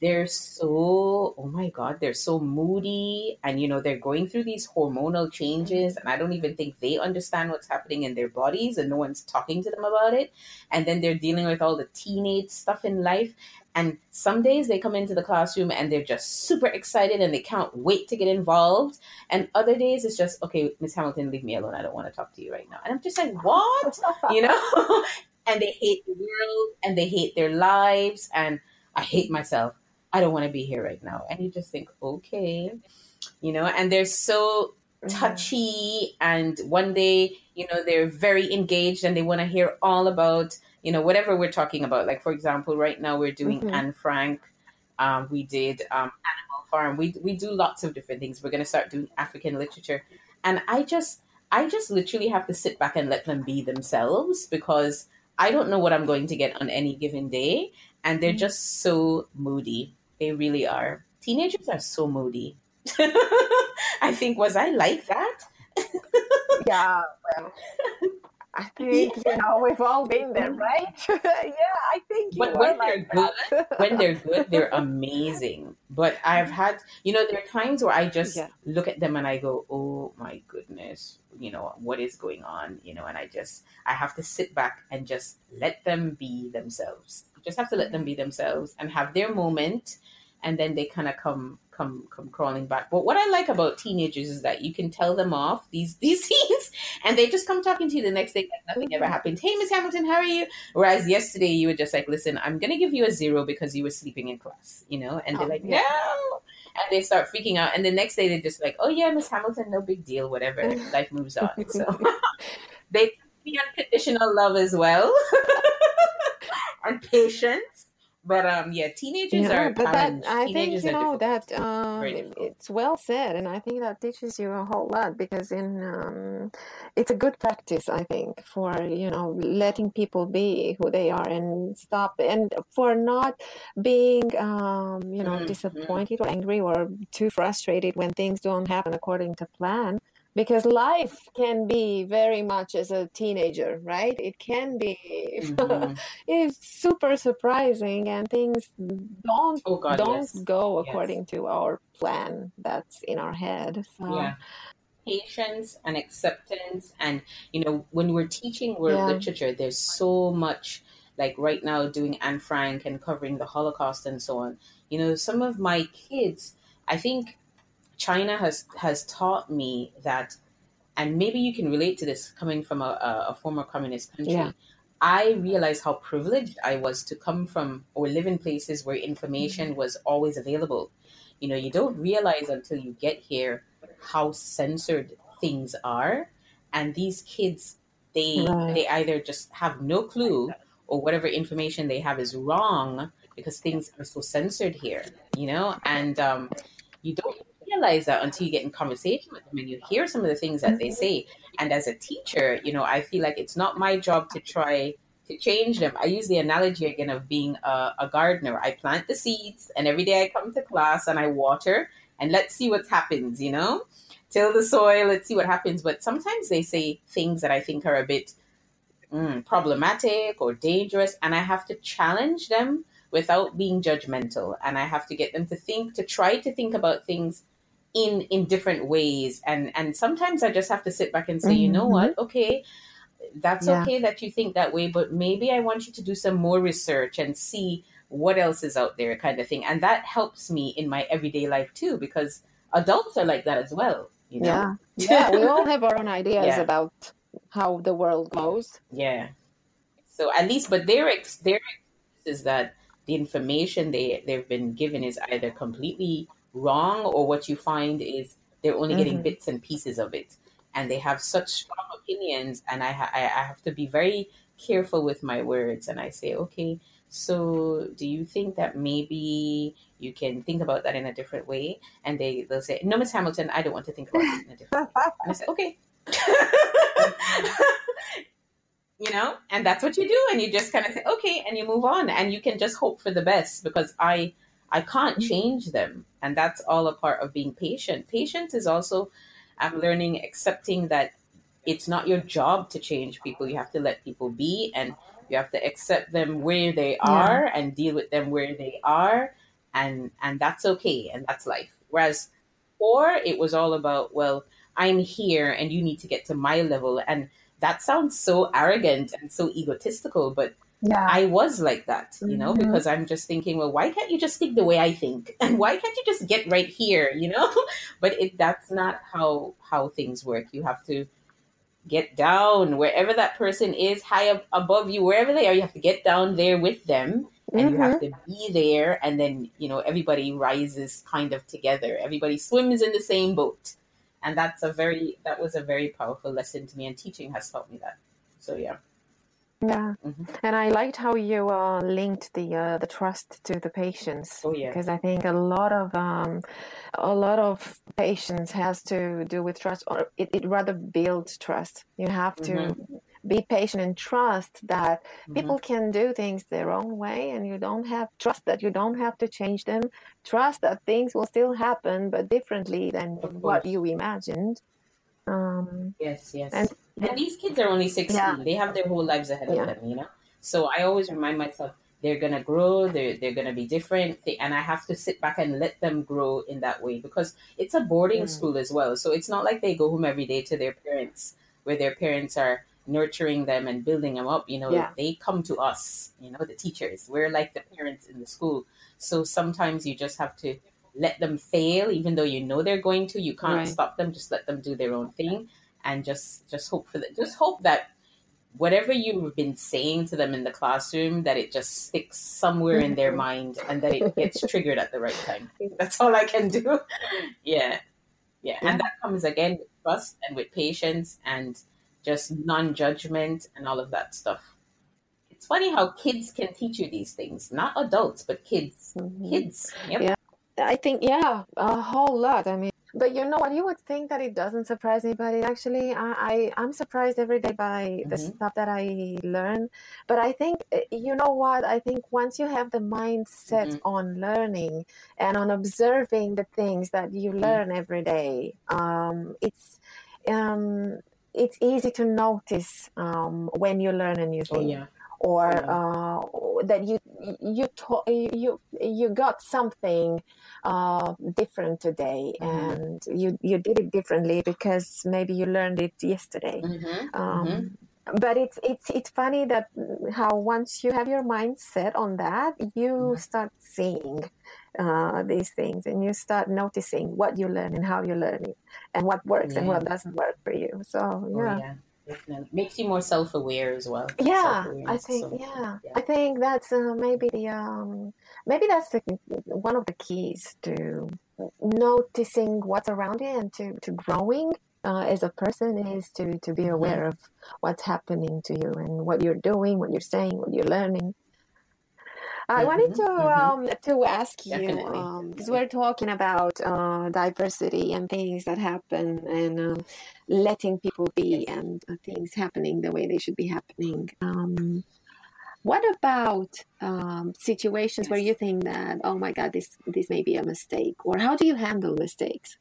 they're so oh my god they're so moody and you know they're going through these hormonal changes and i don't even think they understand what's happening in their bodies and no one's talking to them about it. And then they're dealing with all the teenage stuff in life. And some days they come into the classroom and they're just super excited and they can't wait to get involved. And other days it's just okay miss hamilton leave me alone. I don't want to talk to you right now. And i'm just like what? You know? And they hate the world and they hate their lives. And i hate myself I don't want to be here right now. And you just think, okay, you know, and they're so mm-hmm. touchy. And one day, you know, they're very engaged and they want to hear all about, you know, whatever we're talking about. Like, for example, right now we're doing mm-hmm. Anne Frank. Um, we did um, Animal Farm. We, we do lots of different things. We're going to start doing African literature. And I just, I just literally have to sit back and let them be themselves because I don't know what I'm going to get on any given day. And they're mm-hmm. just so moody. They really are. Teenagers are so moody. I think, was I like that? yeah, well, I think you know we've all been there, right? yeah, I think. but when they're good, when they're good, they're amazing. But I've had, you know, there are times where I just yeah. look at them and I go, "Oh my goodness, you know what is going on?" You know, and I just I have to sit back and just let them be themselves. Just have to let them be themselves and have their moment and then they kind of come come come crawling back. But what I like about teenagers is that you can tell them off these these teens, and they just come talking to you the next day like nothing ever happened. Hey, Miss Hamilton, how are you? Whereas yesterday you were just like, listen, I'm gonna give you a zero because you were sleeping in class, you know, and they're oh, like, no. And they start freaking out, and the next day they're just like, "Oh yeah, Miss Hamilton, no big deal, whatever. Life moves on." So they me unconditional love as well. and patience. But um, yeah, teenagers Yeah, are but that. I think you know difficult. that um, it- it's well said, and I think that teaches you a whole lot because in um, it's a good practice, I think, for you know letting people be who they are and stop and for not being um, you know Mhm. disappointed or angry or too frustrated when things don't happen according to plan. Because life can be very much as a teenager, right? It can be Mhm. it's super surprising and things don't Oh God, don't yes. go Yes. according to our plan that's in our head. So Yeah. Patience and acceptance. And, you know, when we're teaching world Yeah. literature, there's so much, like right now, doing Anne Frank and covering the Holocaust and so on. You know, some of my kids, I think China has, has taught me that, and maybe you can relate to this coming from a, a, former communist country. Yeah. I realized how privileged I was to come from or live in places where information was always available. You know, you don't realize until you get here how censored things are and these kids they Right. they either just have no clue or whatever information they have is wrong because things are so censored here you know and um, you don't realize that until you get in conversation with them and you hear some of the things that they say and as a teacher you know i feel like it's not my job to try to change them i use the analogy again of being a, a gardener i plant the seeds and every day i come to class and i water and let's see what happens, you know? Till the soil, let's see what happens. But sometimes they say things that I think are a bit mm, problematic or dangerous, and I have to challenge them without being judgmental. And I have to get them to think, to try to think about things in in different ways. And and sometimes I just have to sit back and say, you know Mhm. what? Okay, that's Yeah. okay that you think that way, but maybe I want you to do some more research and see what else is out there, kind of thing. And that helps me in my everyday life too, because adults are like that as well, you know? yeah, yeah, we all have our own ideas Yeah. about how the world goes. Yeah. So at least, but their ex, their excuse is that the information they they've been given is either completely wrong, or what you find is they're only getting Mhm. bits and pieces of it, and they have such strong opinions. And I ha- I I have to be very careful with my words, and I say, okay, so do you think that maybe you can think about that in a different way? And they they'll say, no, Miss Hamilton, I don't want to think about it in a different way. And I say, okay. you know, and that's what you do, and you just kind of say, okay, and you move on, and you can just hope for the best because I I can't mm. change them, and that's all a part of being patient. Patience is also I'm learning accepting that it's not your job to change people. You have to let people be, and you have to accept them where they are and deal with them where they are, and and that's okay, and that's life. Whereas, or it was all about well, I'm here, and you need to get to my level, and that sounds so arrogant and so egotistical, but Yeah, I was like that, you know, Mhm. because I'm just thinking, well, why can't you just think the way I think, and why can't you just get right here, you know? But it that's not how how things work. You have to get down wherever that person is, high up above you, wherever they are. You have to get down there with them, and you have to be there, and then you know everybody rises kind of together. Everybody swims in the same boat, and that's a very that was a very powerful lesson to me, and teaching has taught me that. So yeah. Yeah. Mhm. And I liked how you uh, linked the uh, the trust to the patience. Oh, yeah. Because I think a lot of um, a lot of patience has to do with trust, or it, it rather builds trust. You have to be patient and trust that Mm-hmm. people can do things their own way, and you don't have trust that you don't have to change them. Trust that things will still happen, but differently than what you imagined. Um, Yes, yes. And- And, these kids are only 16. Yeah. They have their whole lives ahead Yeah. of them, you know? So I always remind myself they're going to grow, they're, they're going to be different. They, and I have to sit back and let them grow in that way because it's a boarding Mm. school as well. So it's not like they go home every day to their parents where their parents are nurturing them and building them up. You know, Yeah. they come to us, you know, the teachers. We're like the parents in the school. So sometimes you just have to let them fail, even though you know they're going to. You can't Right. stop them. Just let them do their own thing, and just just hope for that. Just hope that whatever you've been saying to them in the classroom, that it just sticks somewhere in their mind, and that it gets triggered at the right time. That's all I can do. yeah, yeah, and that comes again with trust and with patience and just non-judgment and all of that stuff it's funny how kids can teach you these things not adults but kids Mhm. kids yep. Yeah. I think yeah, a whole lot. I mean, but you know what? You would think that it doesn't surprise me, but it actually, I, I I'm surprised every day by the Mhm. stuff that I learn. But I think uh, you know what? I think once you have the mindset Mhm. on learning and on observing the things that you Mm-hmm. learn every day, um, it's um, it's easy to notice um, when you learn a new oh thing yeah or uh, that you you to, you you got something uh, different today Mhm. and you you did it differently because maybe you learned it yesterday. Mm-hmm. um, but it's it's it's funny that how once you have your mind set on that you Mhm. start seeing uh, these things and you start noticing what you learn and how you learn it and what works and what doesn't work for you. So oh yeah. yeah definitely. Makes you more self-aware as well. Yeah i think so, yeah, yeah. i think that's uh, maybe the um maybe that's the, one of the keys to noticing what's around you and to to growing uh, as a person is to to be aware of what's happening to you and what you're doing what you're saying what you're learning I wanted Mhm, to mhm. um, to ask you because definitely. we're talking about uh, diversity and things that happen and uh, letting people be and uh, things happening the way they should be happening. Um, what about um, situations where you think that oh my god this this may be a mistake or how do you handle mistakes?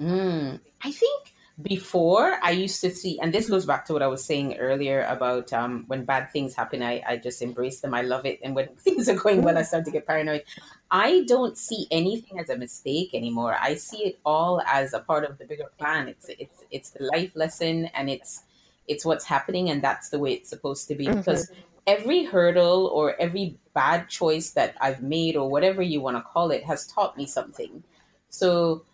Mm, I think before I used to see, and this goes back to what I was saying earlier about um, when bad things happen, I, I just embrace them. I love it. And when things are going well, I start to get paranoid. I don't see anything as a mistake anymore. I see it all as a part of the bigger plan. It's it's it's the life lesson and it's it's what's happening and that's the way it's supposed to be Mhm. because every hurdle or every bad choice that I've made or whatever you want to call it has taught me something. So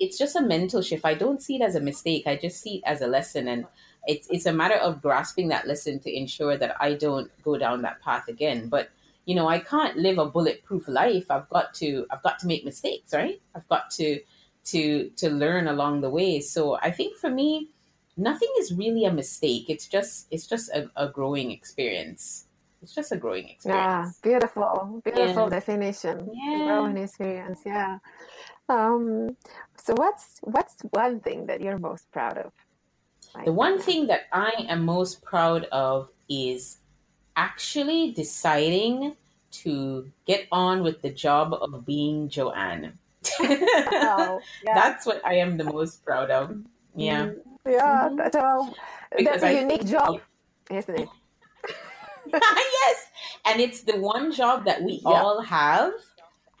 it's just a mental shift. I don't see it as a mistake. I just see it as a lesson and it's it's a matter of grasping that lesson to ensure that I don't go down that path again. But you know, I can't live a bulletproof life. I've got to I've got to make mistakes, right? I've got to to to learn along the way. So I think for me, nothing is really a mistake. It's just it's just a, a growing experience. It's just a growing experience. Yeah, beautiful, beautiful Yeah. definition. Yeah. Growing experience. Yeah. Um, so what's what's one thing that you're most proud of? The one thing that I am most proud of is actually deciding to get on with the job of being Joanne. Oh, yeah. That's what I am the most proud of. Yeah. Mm, Yeah, that's a, that's a unique job, isn't it? yes. And it's the one job that we Yeah. all have.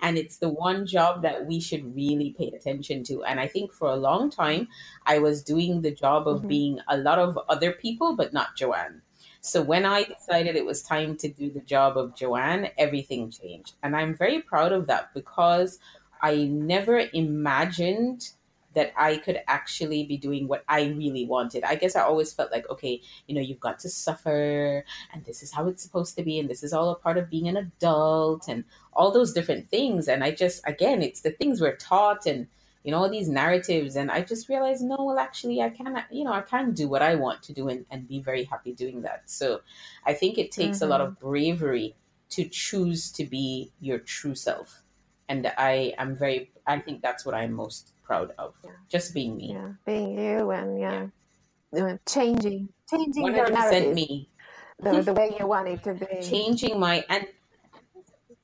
And it's the one job that we should really pay attention to. And I think for a long time, I was doing the job of Mhm. being a lot of other people, but not Joanne. So when I decided it was time to do the job of Joanne, everything changed. And I'm very proud of that because I never imagined that I could actually be doing what I really wanted. I guess I always felt like, okay, you know, you've got to suffer and this is how it's supposed to be and this is all a part of being an adult and all those different things and i just again it's the things we're taught and you know all these narratives and i just realized no well actually i can you know i can do what i want to do and, and be very happy doing that so i think it takes a lot Mm-hmm. of bravery to choose to be your true self and i am very i think that's what i'm most proud of. Yeah. just being me. Yeah, being you and yeah, uh, changing, changing your 100% narrative, me. The the way you want it to be. changing my and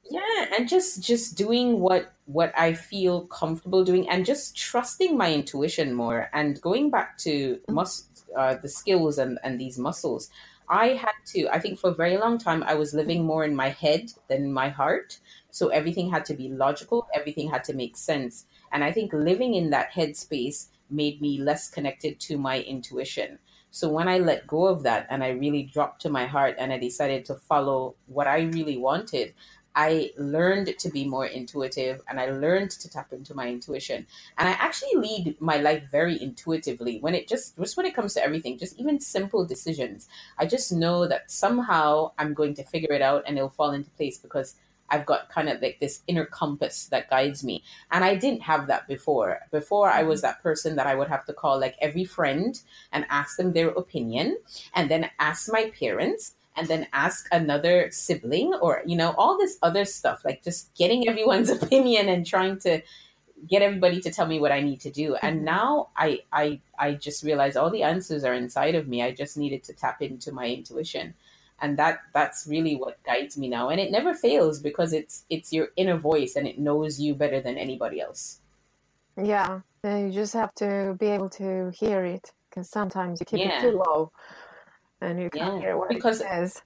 yeah and just just doing what what i feel comfortable doing and just trusting my intuition more and going back to must uh, the skills and and these muscles. I had to i think for a very long time i was living more in my head than in my heart. So everything had to be logical. Everything had to make sense and i think living in that headspace made me less connected to my intuition so when I let go of that and I really dropped to my heart and I decided to follow what I really wanted, I learned to be more intuitive and I learned to tap into my intuition. And I actually lead my life very intuitively when it just just when it comes to everything, just even simple decisions. I just know that somehow I'm going to figure it out and it'll fall into place because I've got kind of like this inner compass that guides me. And I didn't have that before. Before I was mm-hmm. that person that I would have to call like every friend and ask them their opinion and then ask my parents and then ask another sibling or you know all this other stuff like just getting everyone's opinion and trying to get everybody to tell me what I need to do. And mm-hmm. now I I I just realize all the answers are inside of me. I just needed to tap into my intuition. And that that's really what guides me now. And it never fails because it's it's your inner voice and it knows you better than anybody else. Yeah. You just have to be able to hear it because sometimes you keep yeah. it too low and you can't yeah. hear what because, it says.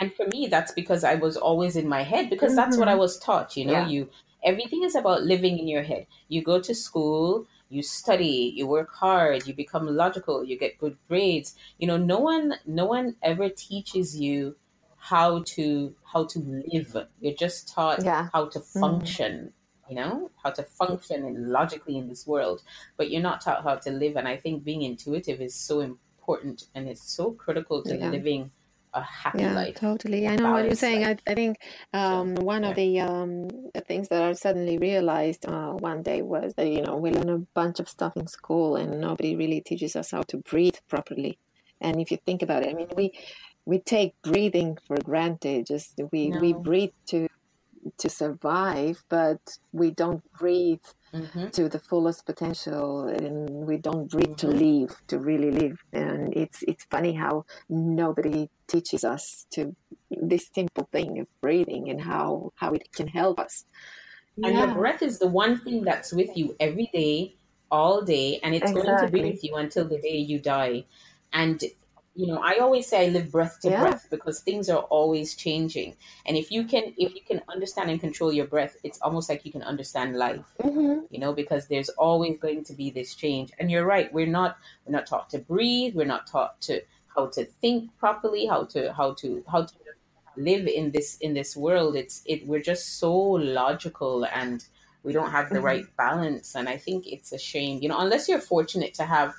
And for me, that's because I was always in my head because mm-hmm. that's what I mm-hmm. was taught. You know, yeah. you everything is about living in your head. You go to school, you study, you work hard, you become logical, you get good grades. You know, no one no one ever teaches you how to how to live. You're just taught yeah. how to mm-hmm. function. Mm. You know how to function logically in this world, but you're not taught how to live. And I think being intuitive is so important and it's so critical to yeah. living a happy yeah, life. Totally. I know what you're saying. I, I think um, so, one yeah. of the, um, the things that I suddenly realized uh, one day was that, you know, we learn a bunch of stuff in school and nobody really teaches us how to breathe properly. And if you think about it, I mean, we we take breathing for granted. Just we, no. we breathe to to survive, but we don't breathe mm-hmm. to the fullest potential and we don't breathe mm-hmm. to live to really live and it's it's funny how nobody teaches us to this simple thing of breathing and how how it can help us and your breath is the one thing that's with you every day all day and it's exactly. going to be with you until the day you die and you know i always say i live breath to yeah. breath because things are always changing and if you can if you can understand and control your breath it's almost like you can understand life mm-hmm. you know because there's always going to be this change and you're right we're not we're not taught to breathe we're not taught to how to think properly how to how to how to live in this in this world it's it we're just so logical and we don't have the mm-hmm. right balance and i think it's a shame you know unless you're fortunate to have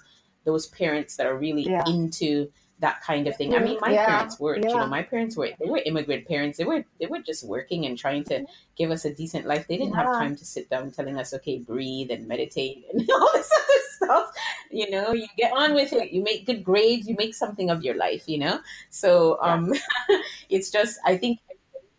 those parents that are really yeah. into that kind of thing. I mean, my yeah. parents were, yeah. you know, my parents were they were immigrant parents. They were they were just working and trying to give us a decent life. They didn't yeah. have time to sit down telling us, okay, breathe and meditate and all this other stuff. You know, you get on with it. You make good grades. You make something of your life. You know, so um, it's just I think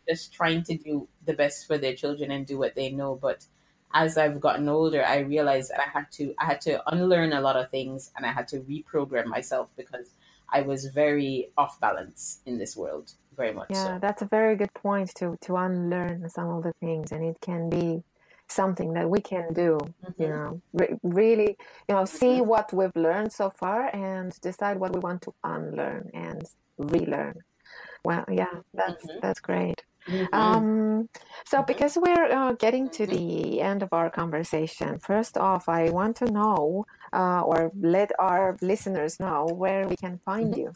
just trying to do the best for their children and do what they know, but as I've gotten older, I realized that I had to I had to unlearn a lot of things and I had to reprogram myself because I was very off balance in this world, very much. Yeah, so. that's a very good point to to unlearn some of the things, and it can be something that we can do. Mm-hmm. You know, re- really, you know, see what we've learned so far and decide what we want to unlearn and relearn. Well, yeah, that's mm-hmm. that's great. Mm-hmm. Um, so, mm-hmm. because we're uh, getting to the end of our conversation, first off, I want to know uh, or let our listeners know where we can find mm-hmm. you.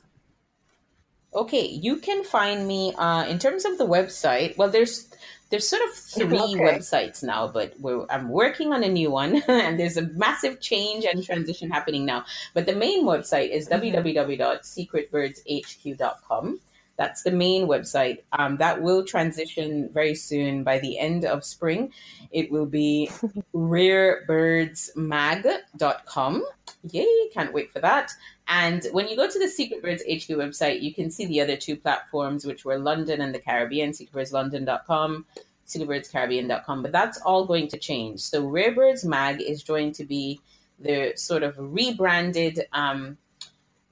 Okay, you can find me uh, in terms of the website. Well, there's there's sort of three okay. websites now, but I'm working on a new one, and there's a massive change and transition happening now. But the main website is mm-hmm. www.secretbirdshq.com. That's the main website. Um, that will transition very soon by the end of spring. It will be rarebirdsmag.com. Yay, can't wait for that. And when you go to the Secret Birds HQ website, you can see the other two platforms, which were London and the Caribbean, secretbirdslondon.com, secretbirdscaribbean.com. But that's all going to change. So Rare Birds Mag is going to be the sort of rebranded um,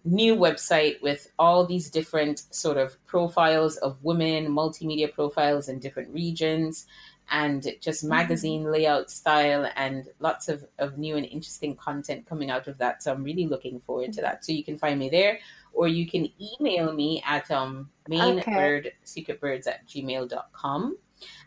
new website with all these different sort of profiles of women, multimedia profiles in different regions, and just mm-hmm. magazine layout style and lots of, of new and interesting content coming out of that. So I'm really looking forward to that. So you can find me there or you can email me at um, mainbirdsecretbirds at gmail.com.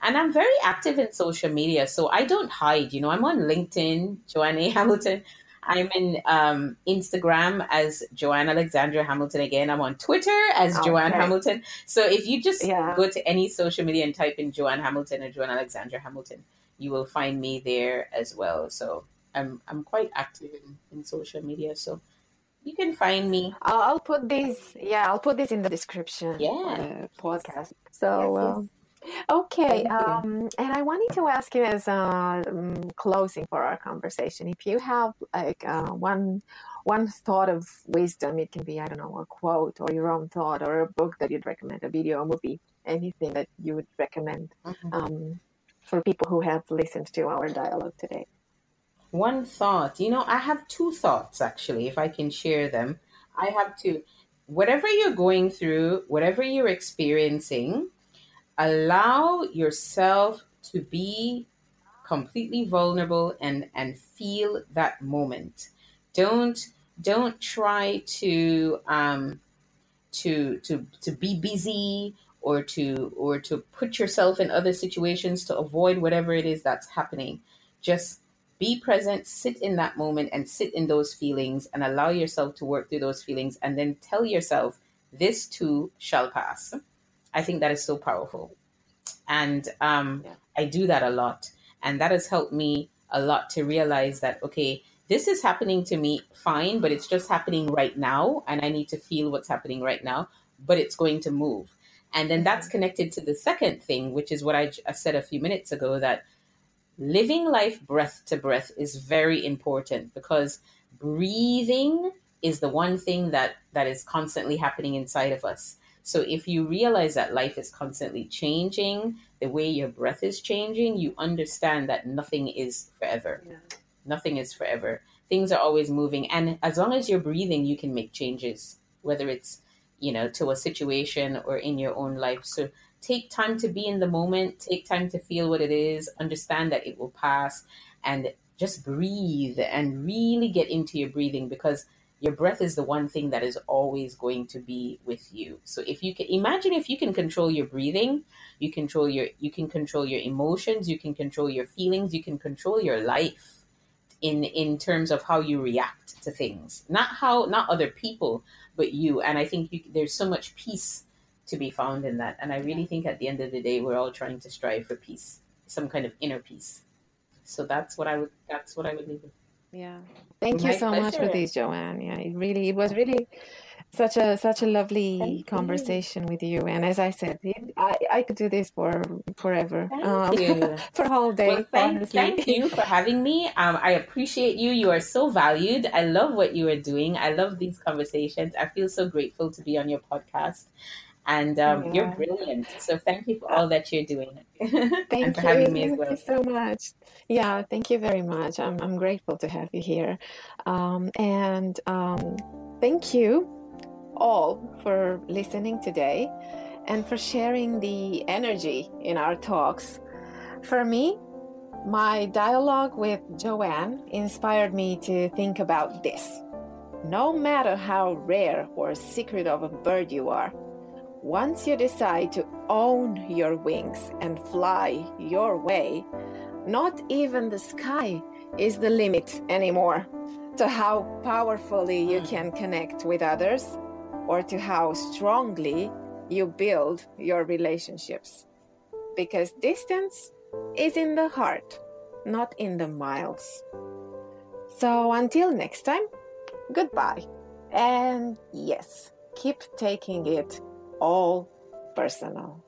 And I'm very active in social media, so I don't hide. You know, I'm on LinkedIn, Joanne Hamilton. I'm in um, Instagram as Joanne Alexandra Hamilton again. I'm on Twitter as okay. Joanne Hamilton. So if you just yeah. go to any social media and type in Joanne Hamilton or Joanne Alexandra Hamilton, you will find me there as well. So I'm I'm quite active in, in social media. So you can find me. I'll, I'll put this. Yeah, I'll put this in the description. Yeah, podcast. So. Yes, yes. Um, Okay, um, and I wanted to ask you as a um, closing for our conversation, if you have like uh, one one thought of wisdom, it can be I don't know a quote or your own thought or a book that you'd recommend, a video, a movie, anything that you would recommend mm-hmm. um, for people who have listened to our dialogue today. One thought, you know, I have two thoughts actually, if I can share them. I have two. Whatever you're going through, whatever you're experiencing, allow yourself to be completely vulnerable and and feel that moment. Don't don't try to um to to to be busy or to or to put yourself in other situations to avoid whatever it is that's happening. Just be present sit in that moment and sit in those feelings and allow yourself to work through those feelings and then tell yourself this too shall pass I think that is so powerful. And um, yeah. I do that a lot. And that has helped me a lot to realize that, okay, this is happening to me fine, but it's just happening right now. And I need to feel what's happening right now, but it's going to move. And then that's mm-hmm. connected to the second thing, which is what I, I said a few minutes ago that living life breath to breath is very important because breathing is the one thing that that is constantly happening inside of us so if you realize that life is constantly changing, the way your breath is changing, you understand that nothing is forever. Yeah. Nothing is forever. Things are always moving. And as long as you're breathing, you can make changes, whether it's, you know, to a situation or in your own life. So take time to be in the moment, take time to feel what it is, understand that it will pass, and just breathe and really get into your breathing because your breath is the one thing that is always going to be with you. So if you can imagine if you can control your breathing you control your you can control your emotions you can control your feelings you can control your life in in terms of how you react to things. Not how not other people but you. And i think you, there's so much peace to be found in that. And i really think at the end of the day we're all trying to strive for peace some kind of inner peace. So that's what i would that's what i would leave with yeah. Thank My you so pleasure. much for this, Joanne. Yeah, it really it was really such a such a lovely Thank conversation you. with you. And as I said, I, I could do this for forever. Thank Um, for a whole day. Well, thank, thank you for having me. Um, I appreciate you. You are so valued. I love what you are doing. I love these conversations. I feel so grateful to be on your podcast and um, yeah. you're brilliant. So thank you for all that you're doing. Thank you. having me as well. Thank you so much. Yeah, thank you very much. I'm, I'm grateful to have you here. Um, and um, thank you all for listening today and for sharing the energy in our talks. For me, my dialogue with Joanne inspired me to think about this. No matter how rare or secret of a bird you are, once you decide to own your wings and fly your way, not even the sky is the limit anymore to how powerfully you hmm. can connect with others or to how strongly you build your relationships. Because distance is in the heart, not in the miles. So until next time, goodbye. And yes, keep taking it all personal.